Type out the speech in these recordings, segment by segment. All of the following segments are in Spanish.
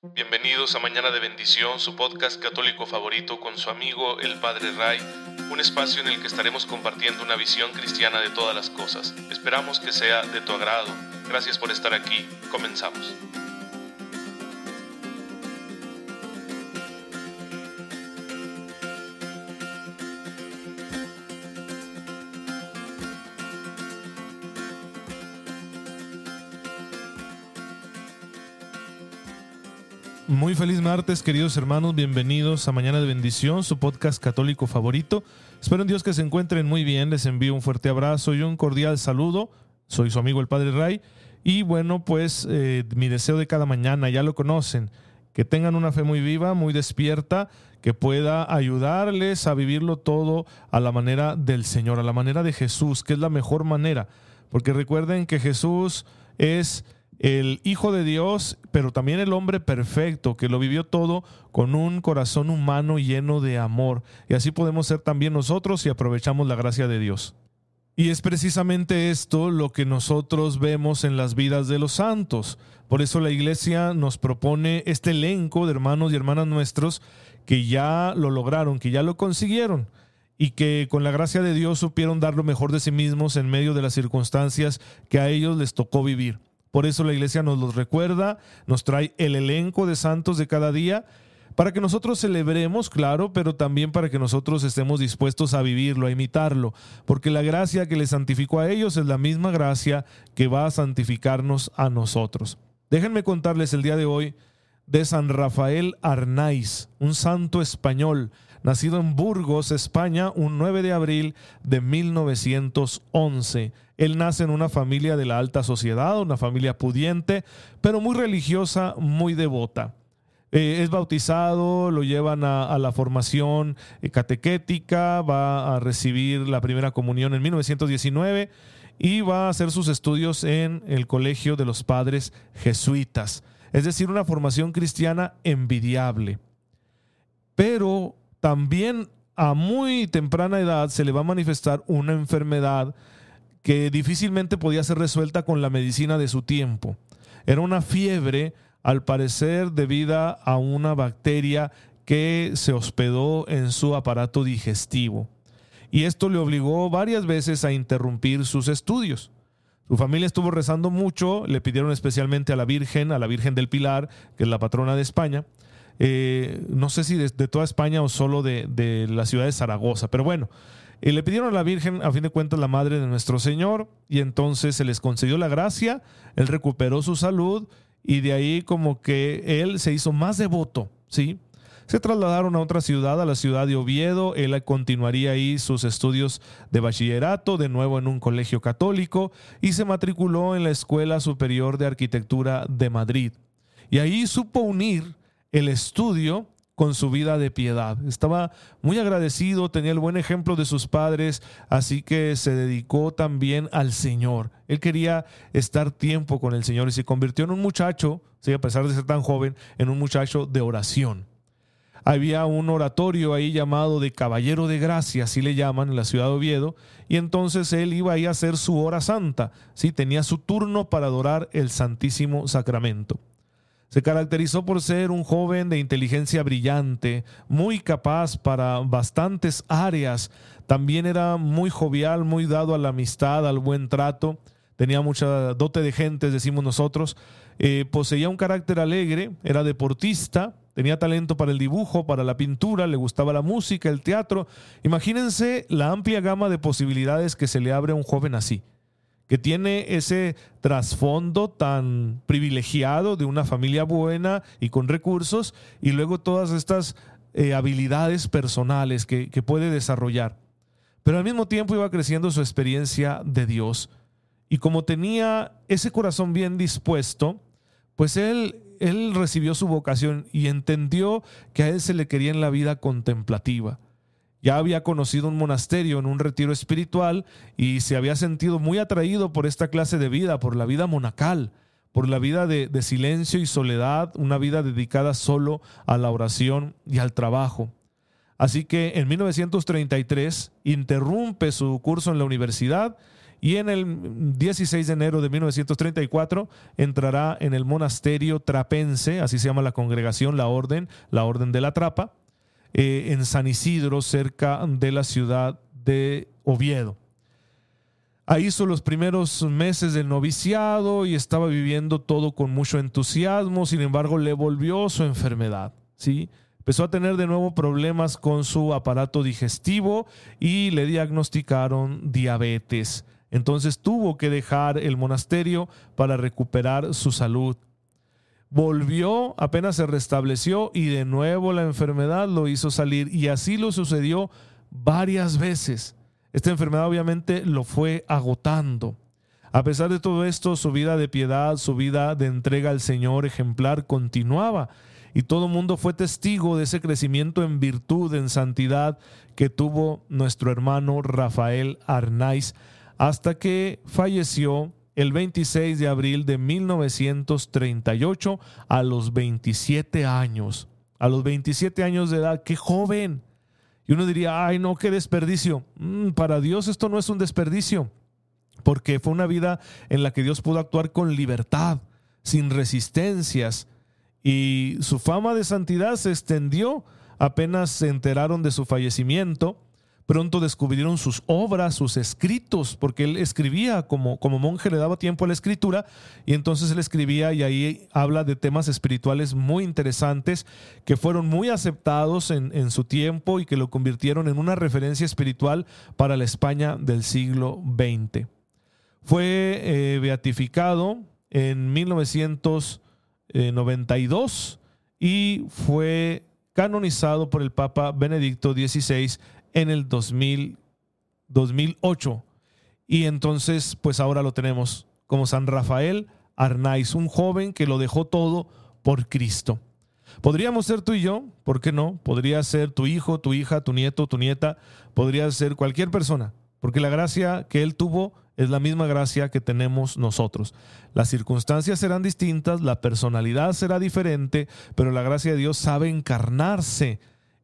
Bienvenidos a Mañana de Bendición, su podcast católico favorito con su amigo el Padre Ray, un espacio en el que estaremos compartiendo una visión cristiana de todas las cosas. Esperamos que sea de tu agrado. Gracias por estar aquí. Comenzamos. Muy feliz martes, queridos hermanos. Bienvenidos a Mañana de Bendición, su podcast católico favorito. Espero en Dios que se encuentren muy bien. Les envío un fuerte abrazo y un cordial saludo. Soy su amigo el Padre Ray. Y bueno, pues eh, mi deseo de cada mañana, ya lo conocen, que tengan una fe muy viva, muy despierta, que pueda ayudarles a vivirlo todo a la manera del Señor, a la manera de Jesús, que es la mejor manera. Porque recuerden que Jesús es el Hijo de Dios, pero también el hombre perfecto, que lo vivió todo con un corazón humano lleno de amor. Y así podemos ser también nosotros si aprovechamos la gracia de Dios. Y es precisamente esto lo que nosotros vemos en las vidas de los santos. Por eso la iglesia nos propone este elenco de hermanos y hermanas nuestros que ya lo lograron, que ya lo consiguieron y que con la gracia de Dios supieron dar lo mejor de sí mismos en medio de las circunstancias que a ellos les tocó vivir. Por eso la iglesia nos los recuerda, nos trae el elenco de santos de cada día, para que nosotros celebremos, claro, pero también para que nosotros estemos dispuestos a vivirlo, a imitarlo, porque la gracia que les santificó a ellos es la misma gracia que va a santificarnos a nosotros. Déjenme contarles el día de hoy de San Rafael Arnaiz, un santo español, nacido en Burgos, España, un 9 de abril de 1911. Él nace en una familia de la alta sociedad, una familia pudiente, pero muy religiosa, muy devota. Eh, es bautizado, lo llevan a, la formación eh, catequética, va a recibir la primera comunión en 1919 y va a hacer sus estudios en el Colegio de los Padres Jesuitas. Es decir, una formación cristiana envidiable. Pero también a muy temprana edad se le va a manifestar una enfermedad que difícilmente podía ser resuelta con la medicina de su tiempo. Era una fiebre, al parecer, debida a una bacteria que se hospedó en su aparato digestivo. Y esto le obligó varias veces a interrumpir sus estudios. Su familia estuvo rezando mucho, le pidieron especialmente a la Virgen, a la Virgen del Pilar, que es la patrona de España, eh, no sé si de, toda España o solo de, la ciudad de Zaragoza, pero bueno, eh, le pidieron a la Virgen, a fin de cuentas, la madre de nuestro Señor, y entonces se les concedió la gracia, él recuperó su salud, y de ahí como que él se hizo más devoto, ¿sí? Se trasladaron a otra ciudad, a la ciudad de Oviedo. Él continuaría ahí sus estudios de bachillerato, de nuevo en un colegio católico, y se matriculó en la Escuela Superior de Arquitectura de Madrid. Y ahí supo unir el estudio con su vida de piedad. Estaba muy agradecido, tenía el buen ejemplo de sus padres, así que se dedicó también al Señor. Él quería estar tiempo con el Señor y se convirtió en un muchacho, ¿sí? a pesar de ser tan joven, en un muchacho de oración. Había un oratorio ahí llamado de Caballero de Gracia, así le llaman en la ciudad de Oviedo, y entonces él iba ahí a hacer su hora santa, ¿sí? tenía su turno para adorar el Santísimo Sacramento. Se caracterizó por ser un joven de inteligencia brillante, muy capaz para bastantes áreas. También era muy jovial, muy dado a la amistad, al buen trato. Tenía mucha dote de gentes, decimos nosotros. Eh, poseía un carácter alegre, era deportista, tenía talento para el dibujo, para la pintura, le gustaba la música, el teatro. Imagínense la amplia gama de posibilidades que se le abre a un joven así que tiene ese trasfondo tan privilegiado de una familia buena y con recursos, y luego todas estas eh, habilidades personales que, que puede desarrollar. Pero al mismo tiempo iba creciendo su experiencia de Dios. Y como tenía ese corazón bien dispuesto, pues él, él recibió su vocación y entendió que a él se le quería en la vida contemplativa ya había conocido un monasterio en un retiro espiritual y se había sentido muy atraído por esta clase de vida, por la vida monacal, por la vida de, silencio y soledad, una vida dedicada solo a la oración y al trabajo. Así que en 1933 interrumpe su curso en la universidad y en el 16 de enero de 1934 entrará en el monasterio trapense, así se llama la congregación, la orden, la orden de la trapa, eh, en San Isidro, cerca de la ciudad de Oviedo. Ahí hizo los primeros meses del noviciado y estaba viviendo todo con mucho entusiasmo, sin embargo le volvió su enfermedad, ¿sí? Empezó a tener de nuevo problemas con su aparato digestivo y le diagnosticaron diabetes. Entonces tuvo que dejar el monasterio para recuperar su salud. Volvió, apenas se restableció y de nuevo la enfermedad lo hizo salir y así lo sucedió varias veces. Esta enfermedad obviamente lo fue agotando. A pesar de todo esto, su vida de piedad, su vida de entrega al Señor ejemplar continuaba y todo el mundo fue testigo de ese crecimiento en virtud, en santidad que tuvo nuestro hermano Rafael Arnaiz hasta que falleció el 26 de abril de 1938 a los 27 años. A los 27 años de edad, qué joven. Y uno diría, ay no, qué desperdicio. Mm, para Dios esto no es un desperdicio, porque fue una vida en la que Dios pudo actuar con libertad, sin resistencias, y su fama de santidad se extendió. Apenas se enteraron de su fallecimiento, pronto descubrieron sus obras, sus escritos, porque él escribía como, como monje, le daba tiempo a la escritura, y entonces él escribía y ahí habla de temas espirituales muy interesantes que fueron muy aceptados en, en su tiempo y que lo convirtieron en una referencia espiritual para la España del siglo XX. Fue eh, beatificado en 1992 y fue canonizado por el Papa Benedicto XVI en el 2000, 2008. Y entonces, pues ahora lo tenemos como San Rafael Arnaiz, un joven que lo dejó todo por Cristo. Podríamos ser tú y yo, ¿por qué no? Podría ser tu hijo, tu hija, tu nieto, tu nieta, podría ser cualquier persona, porque la gracia que él tuvo es la misma gracia que tenemos nosotros. Las circunstancias serán distintas, la personalidad será diferente, pero la gracia de Dios sabe encarnarse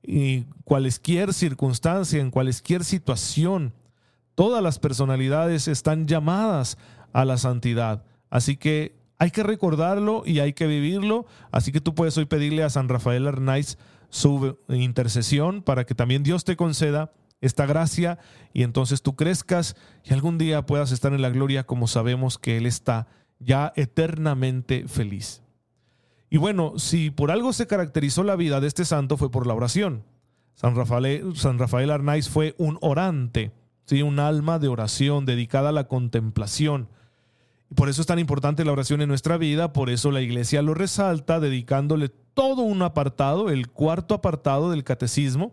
y cualquier circunstancia, en cualquier situación. Todas las personalidades están llamadas a la santidad. Así que hay que recordarlo y hay que vivirlo. Así que tú puedes hoy pedirle a San Rafael Arnaiz su intercesión para que también Dios te conceda esta gracia y entonces tú crezcas y algún día puedas estar en la gloria como sabemos que Él está ya eternamente feliz. Y bueno, si por algo se caracterizó la vida de este santo fue por la oración. San Rafael, San Rafael Arnaiz fue un orante, ¿sí? un alma de oración dedicada a la contemplación. Por eso es tan importante la oración en nuestra vida, por eso la iglesia lo resalta, dedicándole todo un apartado, el cuarto apartado del catecismo,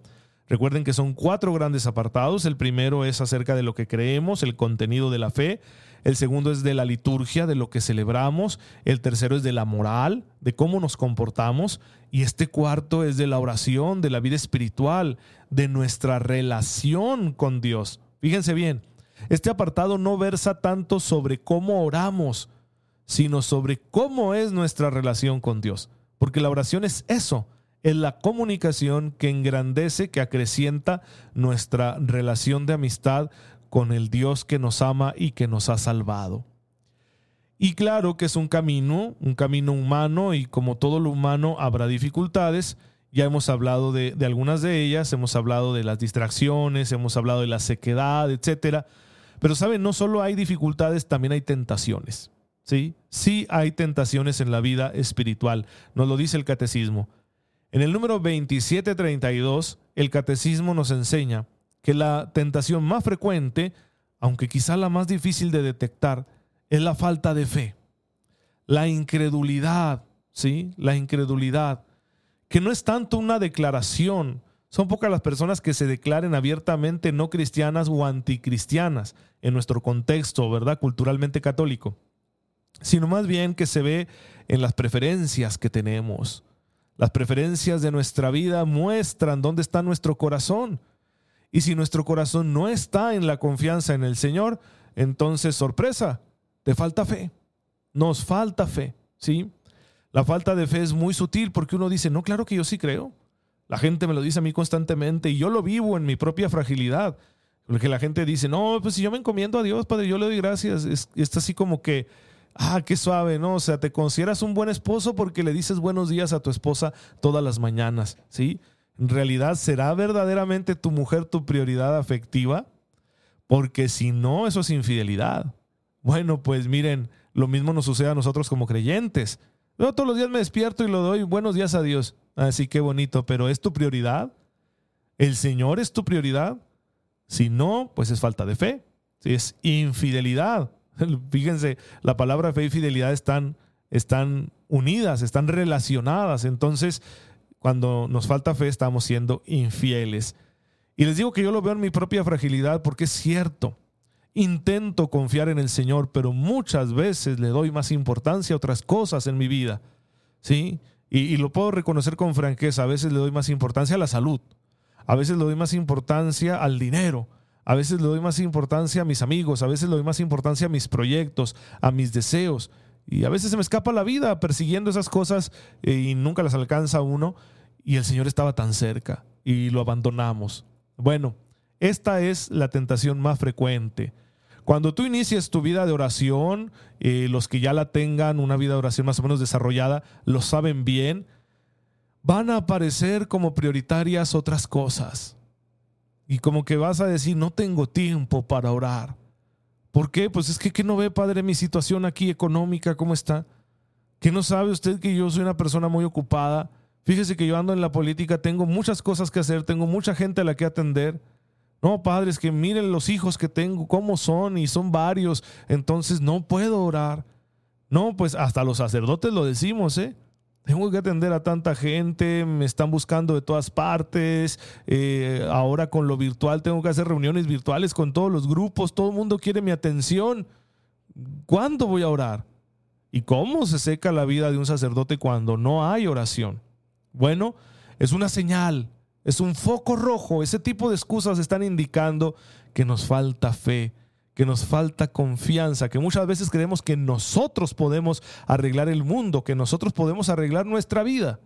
Recuerden que son cuatro grandes apartados. El primero es acerca de lo que creemos, el contenido de la fe. El segundo es de la liturgia, de lo que celebramos. El tercero es de la moral, de cómo nos comportamos. Y este cuarto es de la oración, de la vida espiritual, de nuestra relación con Dios. Fíjense bien, este apartado no versa tanto sobre cómo oramos, sino sobre cómo es nuestra relación con Dios. Porque la oración es eso, es la comunicación que engrandece, que acrecienta nuestra relación de amistad con el Dios que nos ama y que nos ha salvado. Y claro que es un camino, un camino humano y como todo lo humano habrá dificultades. Ya hemos hablado de, algunas de ellas, hemos hablado de las distracciones, hemos hablado de la sequedad, etc. Pero saben, no solo hay dificultades, también hay tentaciones. ¿sí? sí hay tentaciones en la vida espiritual, nos lo dice el catecismo. En el número 2732, el catecismo nos enseña que la tentación más frecuente, aunque quizá la más difícil de detectar, es la falta de fe, la incredulidad, ¿sí? La incredulidad, que no es tanto una declaración, son pocas las personas que se declaren abiertamente no cristianas o anticristianas en nuestro contexto, ¿verdad? Culturalmente católico, sino más bien que se ve en las preferencias que tenemos, las preferencias de nuestra vida muestran dónde está nuestro corazón. Y si nuestro corazón no está en la confianza en el Señor, entonces sorpresa, te falta fe. Nos falta fe, ¿sí? La falta de fe es muy sutil porque uno dice, no, claro que yo sí creo. La gente me lo dice a mí constantemente y yo lo vivo en mi propia fragilidad. Porque la gente dice, no, pues si yo me encomiendo a Dios, Padre, yo le doy gracias. Es, está así como que, ah, qué suave, ¿no? O sea, te consideras un buen esposo porque le dices buenos días a tu esposa todas las mañanas, ¿sí? En realidad, ¿será verdaderamente tu mujer tu prioridad afectiva? Porque si no, eso es infidelidad. Bueno, pues miren, lo mismo nos sucede a nosotros como creyentes. Yo todos los días me despierto y lo doy buenos días a Dios. Así que bonito, pero ¿es tu prioridad? ¿El Señor es tu prioridad? Si no, pues es falta de fe. Si es infidelidad. Fíjense, la palabra fe y fidelidad están, están unidas, están relacionadas. Entonces, cuando nos falta fe, estamos siendo infieles. Y les digo que yo lo veo en mi propia fragilidad porque es cierto. Intento confiar en el Señor, pero muchas veces le doy más importancia a otras cosas en mi vida. ¿Sí? Y, y, lo puedo reconocer con franqueza. A veces le doy más importancia a la salud. A veces le doy más importancia al dinero. A veces le doy más importancia a mis amigos. A veces le doy más importancia a mis proyectos, a mis deseos. Y a veces se me escapa la vida persiguiendo esas cosas eh, y nunca las alcanza uno. Y el Señor estaba tan cerca y lo abandonamos. Bueno, esta es la tentación más frecuente. Cuando tú inicias tu vida de oración, eh, los que ya la tengan, una vida de oración más o menos desarrollada, lo saben bien, van a aparecer como prioritarias otras cosas. Y como que vas a decir, no tengo tiempo para orar. ¿Por qué? Pues es que, que no ve, Padre, mi situación aquí económica, ¿cómo está? ¿Que no sabe usted que yo soy una persona muy ocupada? Fíjese que yo ando en la política, tengo muchas cosas que hacer, tengo mucha gente a la que atender. No, padres, que miren los hijos que tengo, cómo son, y son varios, entonces no puedo orar. No, pues hasta los sacerdotes lo decimos, ¿eh? Tengo que atender a tanta gente, me están buscando de todas partes, eh, ahora con lo virtual tengo que hacer reuniones virtuales con todos los grupos, todo el mundo quiere mi atención. ¿Cuándo voy a orar? ¿Y cómo se seca la vida de un sacerdote cuando no hay oración? Bueno, es una señal es un foco rojo. Ese tipo de excusas están indicando que nos falta fe, que nos falta confianza, que muchas veces creemos que nosotros podemos arreglar el mundo, que nosotros podemos arreglar nuestra vida.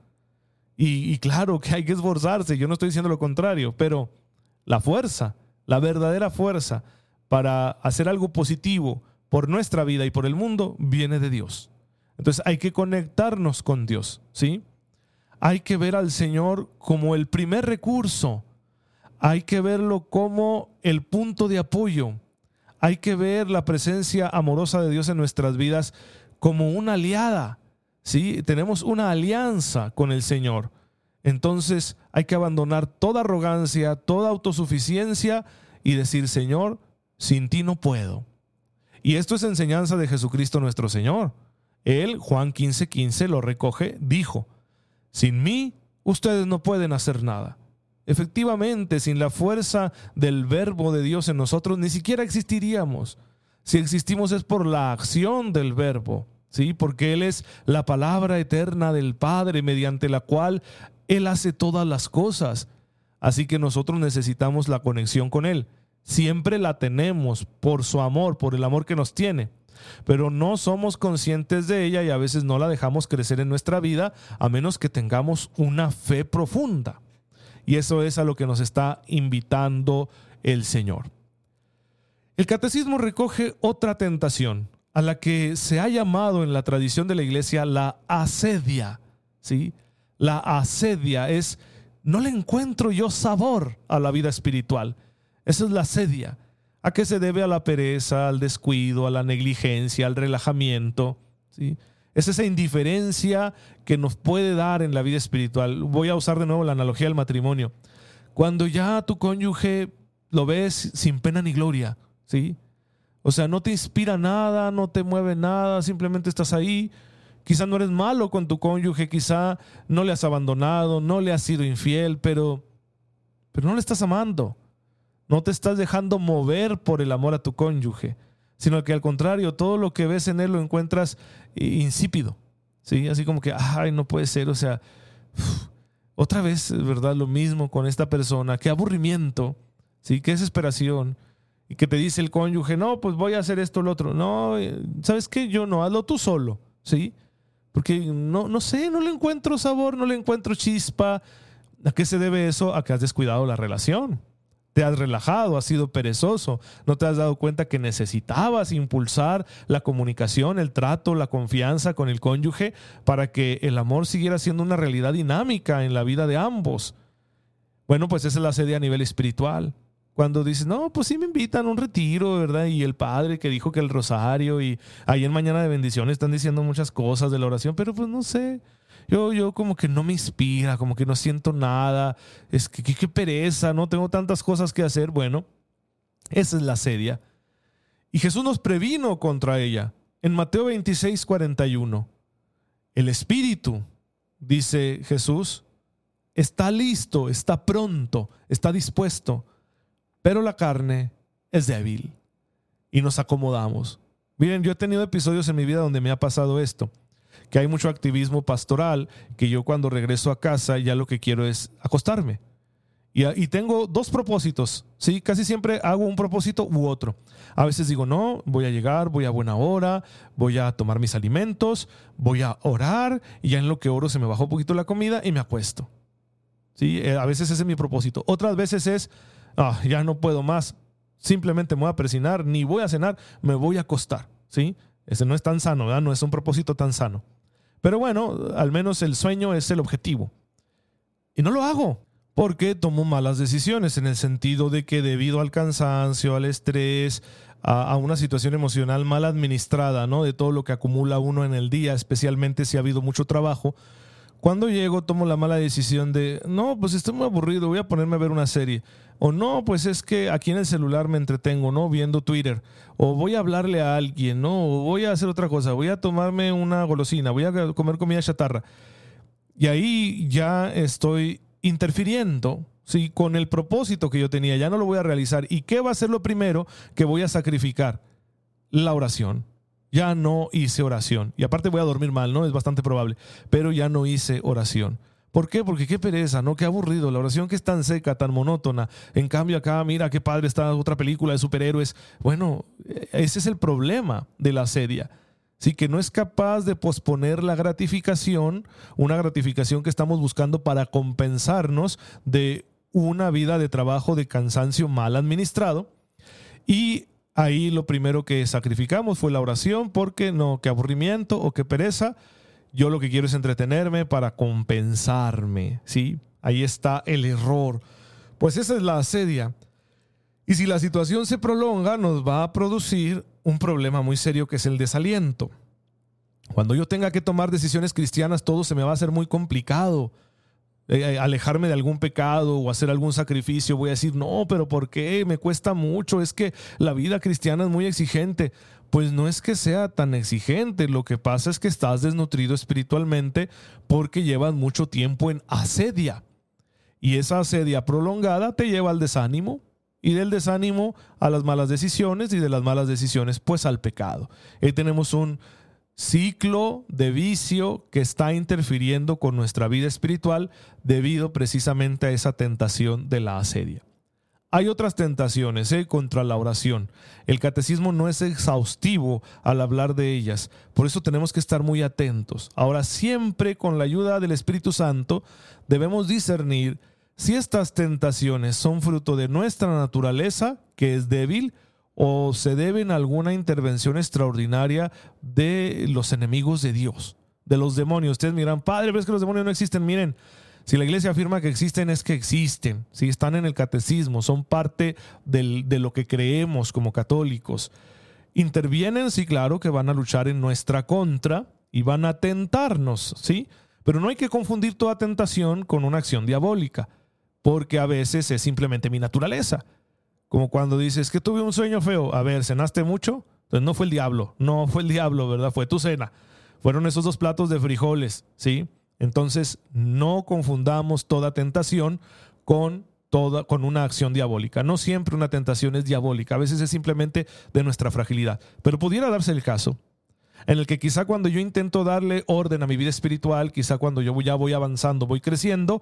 Y, claro que hay que esforzarse, yo no estoy diciendo lo contrario, pero la fuerza, la verdadera fuerza para hacer algo positivo por nuestra vida y por el mundo viene de Dios. Entonces hay que conectarnos con Dios, ¿sí? hay que ver al Señor como el primer recurso. Hay que verlo como el punto de apoyo. Hay que ver la presencia amorosa de Dios en nuestras vidas como una aliada. ¿sí? Tenemos una alianza con el Señor. Entonces hay que abandonar toda arrogancia, toda autosuficiencia y decir, Señor, sin ti no puedo. Y esto es enseñanza de Jesucristo nuestro Señor. Él, Juan 15:15, 15, lo recoge, dijo, sin mí, ustedes no pueden hacer nada. Efectivamente, sin la fuerza del verbo de Dios en nosotros, ni siquiera existiríamos. Si existimos es por la acción del verbo, ¿sí? Porque Él es la palabra eterna del Padre mediante la cual Él hace todas las cosas. Así que nosotros necesitamos la conexión con Él. Siempre la tenemos por su amor, por el amor que nos tiene pero no somos conscientes de ella y a veces no la dejamos crecer en nuestra vida a menos que tengamos una fe profunda. Y eso es a lo que nos está invitando el Señor. El catecismo recoge otra tentación a la que se ha llamado en la tradición de la iglesia la asedia. ¿sí? La asedia es, no le encuentro yo sabor a la vida espiritual. Esa es la asedia. ¿A qué se debe a la pereza, al descuido, a la negligencia, al relajamiento? ¿sí? Es esa indiferencia que nos puede dar en la vida espiritual. Voy a usar de nuevo la analogía del matrimonio. Cuando ya tu cónyuge lo ves sin pena ni gloria, ¿sí? O sea, no te inspira nada, no te mueve nada, simplemente estás ahí. Quizá no eres malo con tu cónyuge, quizá no le has abandonado, no le has sido infiel, pero, pero no le estás amando. No te estás dejando mover por el amor a tu cónyuge, sino que al contrario, todo lo que ves en él lo encuentras insípido. ¿sí? Así como que, ay, no puede ser, o sea, otra vez, ¿verdad? Lo mismo con esta persona, qué aburrimiento, ¿sí? Qué desesperación. Y que te dice el cónyuge, no, pues voy a hacer esto o lo otro. No, eh, ¿sabes qué? Yo no, hazlo tú solo, ¿sí? Porque no, no sé, no le encuentro sabor, no le encuentro chispa. ¿A qué se debe eso? A que has descuidado la relación. Te has relajado, has sido perezoso, no te has dado cuenta que necesitabas impulsar la comunicación, el trato, la confianza con el cónyuge para que el amor siguiera siendo una realidad dinámica en la vida de ambos. Bueno, pues esa es la sede a nivel espiritual. Cuando dices, no, pues sí me invitan a un retiro, ¿verdad? Y el padre que dijo que el rosario y ahí en Mañana de Bendiciones están diciendo muchas cosas de la oración, pero pues no sé, yo, yo como que no me inspira, como que no siento nada, es que qué pereza, no tengo tantas cosas que hacer. Bueno, esa es la sedia. Y Jesús nos previno contra ella. En Mateo 26, 41, el Espíritu, dice Jesús, está listo, está pronto, está dispuesto, pero la carne es débil. Y nos acomodamos. Miren, yo he tenido episodios en mi vida donde me ha pasado esto que hay mucho activismo pastoral, que yo cuando regreso a casa ya lo que quiero es acostarme. Y, tengo dos propósitos, ¿sí? Casi siempre hago un propósito u otro. A veces digo, no, voy a llegar, voy a buena hora, voy a tomar mis alimentos, voy a orar, y ya en lo que oro se me bajó un poquito la comida y me acuesto. ¿Sí? Eh, a veces ese es mi propósito. Otras veces es, ah, ya no puedo más, simplemente me voy a presinar, ni voy a cenar, me voy a acostar. ¿Sí? Ese no es tan sano. No es un propósito tan sano. Pero bueno, al menos el sueño es el objetivo. Y no lo hago porque tomo malas decisiones en el sentido de que debido al cansancio, al estrés, a, una situación emocional mal administrada, ¿no? De todo lo que acumula uno en el día, especialmente si ha habido mucho trabajo, cuando llego tomo la mala decisión de, no, pues estoy muy aburrido, voy a ponerme a ver una serie. O no, pues es que aquí en el celular me entretengo, ¿no? Viendo Twitter. O voy a hablarle a alguien, ¿no? O voy a hacer otra cosa, voy a tomarme una golosina, voy a comer comida chatarra. Y ahí ya estoy interfiriendo, ¿sí? Con el propósito que yo tenía, ya no lo voy a realizar. ¿Y qué va a ser lo primero que voy a sacrificar? La oración. Ya no hice oración. Y aparte voy a dormir mal, ¿no? Es bastante probable. Pero ya no hice oración. ¿Por qué? Porque qué pereza, ¿no? Qué aburrido. La oración que es tan seca, tan monótona. En cambio, acá, mira qué padre está otra película de superhéroes. Bueno, ese es el problema de la sedia. Sí, que no es capaz de posponer la gratificación, una gratificación que estamos buscando para compensarnos de una vida de trabajo de cansancio mal administrado. Y ahí lo primero que sacrificamos fue la oración, porque no, qué aburrimiento o qué pereza yo lo que quiero es entretenerme para compensarme, ¿sí? Ahí está el error. Pues esa es la asedia. Y si la situación se prolonga, nos va a producir un problema muy serio que es el desaliento. Cuando yo tenga que tomar decisiones cristianas, todo se me va a hacer muy complicado. Eh, eh, alejarme de algún pecado o hacer algún sacrificio, voy a decir, no, pero ¿por qué? Me cuesta mucho, es que la vida cristiana es muy exigente. Pues no es que sea tan exigente, lo que pasa es que estás desnutrido espiritualmente porque llevas mucho tiempo en asedia. Y esa asedia prolongada te lleva al desánimo, y del desánimo a las malas decisiones y de las malas decisiones pues al pecado. Ahí tenemos un ciclo de vicio que está interfiriendo con nuestra vida espiritual debido precisamente a esa tentación de la asedia. Hay otras tentaciones ¿eh? contra la oración. El catecismo no es exhaustivo al hablar de ellas, por eso tenemos que estar muy atentos. Ahora, siempre con la ayuda del Espíritu Santo debemos discernir si estas tentaciones son fruto de nuestra naturaleza, que es débil, o se deben a alguna intervención extraordinaria de los enemigos de Dios, de los demonios. Ustedes miran, Padre, ¿ves que los demonios no existen? Miren, si la iglesia afirma que existen, es que existen. Si están en el catecismo, son parte de lo que creemos como católicos. Intervienen, sí, claro, que van a luchar en nuestra contra y van a tentarnos, ¿sí? Pero no hay que confundir toda tentación con una acción diabólica, porque a veces es simplemente mi naturaleza. Como cuando dices que tuve un sueño feo. A ver, ¿cenaste mucho? Entonces no fue el diablo, no fue el diablo, ¿verdad? Fue tu cena. Fueron esos dos platos de frijoles, ¿sí? Entonces, no confundamos toda tentación con toda con una acción diabólica. No siempre una tentación es diabólica, a veces es simplemente de nuestra fragilidad. Pero pudiera darse el caso en el que quizá cuando yo intento darle orden a mi vida espiritual, quizá cuando yo ya voy avanzando, voy creciendo,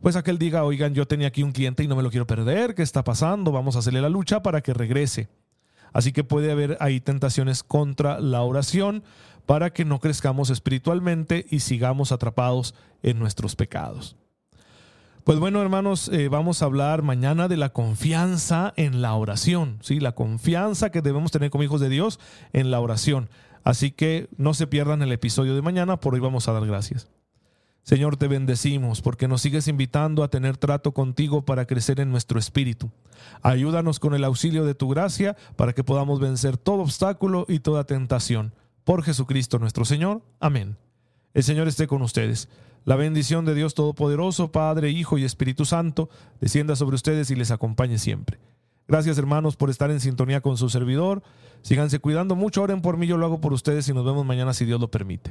pues aquel diga, oigan, yo tenía aquí un cliente y no me lo quiero perder, ¿qué está pasando? Vamos a hacerle la lucha para que regrese. Así que puede haber ahí tentaciones contra la oración para que no crezcamos espiritualmente y sigamos atrapados en nuestros pecados. Pues bueno, hermanos, eh, vamos a hablar mañana de la confianza en la oración, ¿sí? La confianza que debemos tener como hijos de Dios en la oración. Así que no se pierdan el episodio de mañana, por hoy vamos a dar gracias. Señor, te bendecimos porque nos sigues invitando a tener trato contigo para crecer en nuestro espíritu. Ayúdanos con el auxilio de tu gracia para que podamos vencer todo obstáculo y toda tentación. Por Jesucristo nuestro Señor. Amén. El Señor esté con ustedes. La bendición de Dios Todopoderoso, Padre, Hijo y Espíritu Santo, descienda sobre ustedes y les acompañe siempre. Gracias hermanos por estar en sintonía con su servidor. Síganse cuidando mucho, oren por mí, yo lo hago por ustedes y nos vemos mañana si Dios lo permite.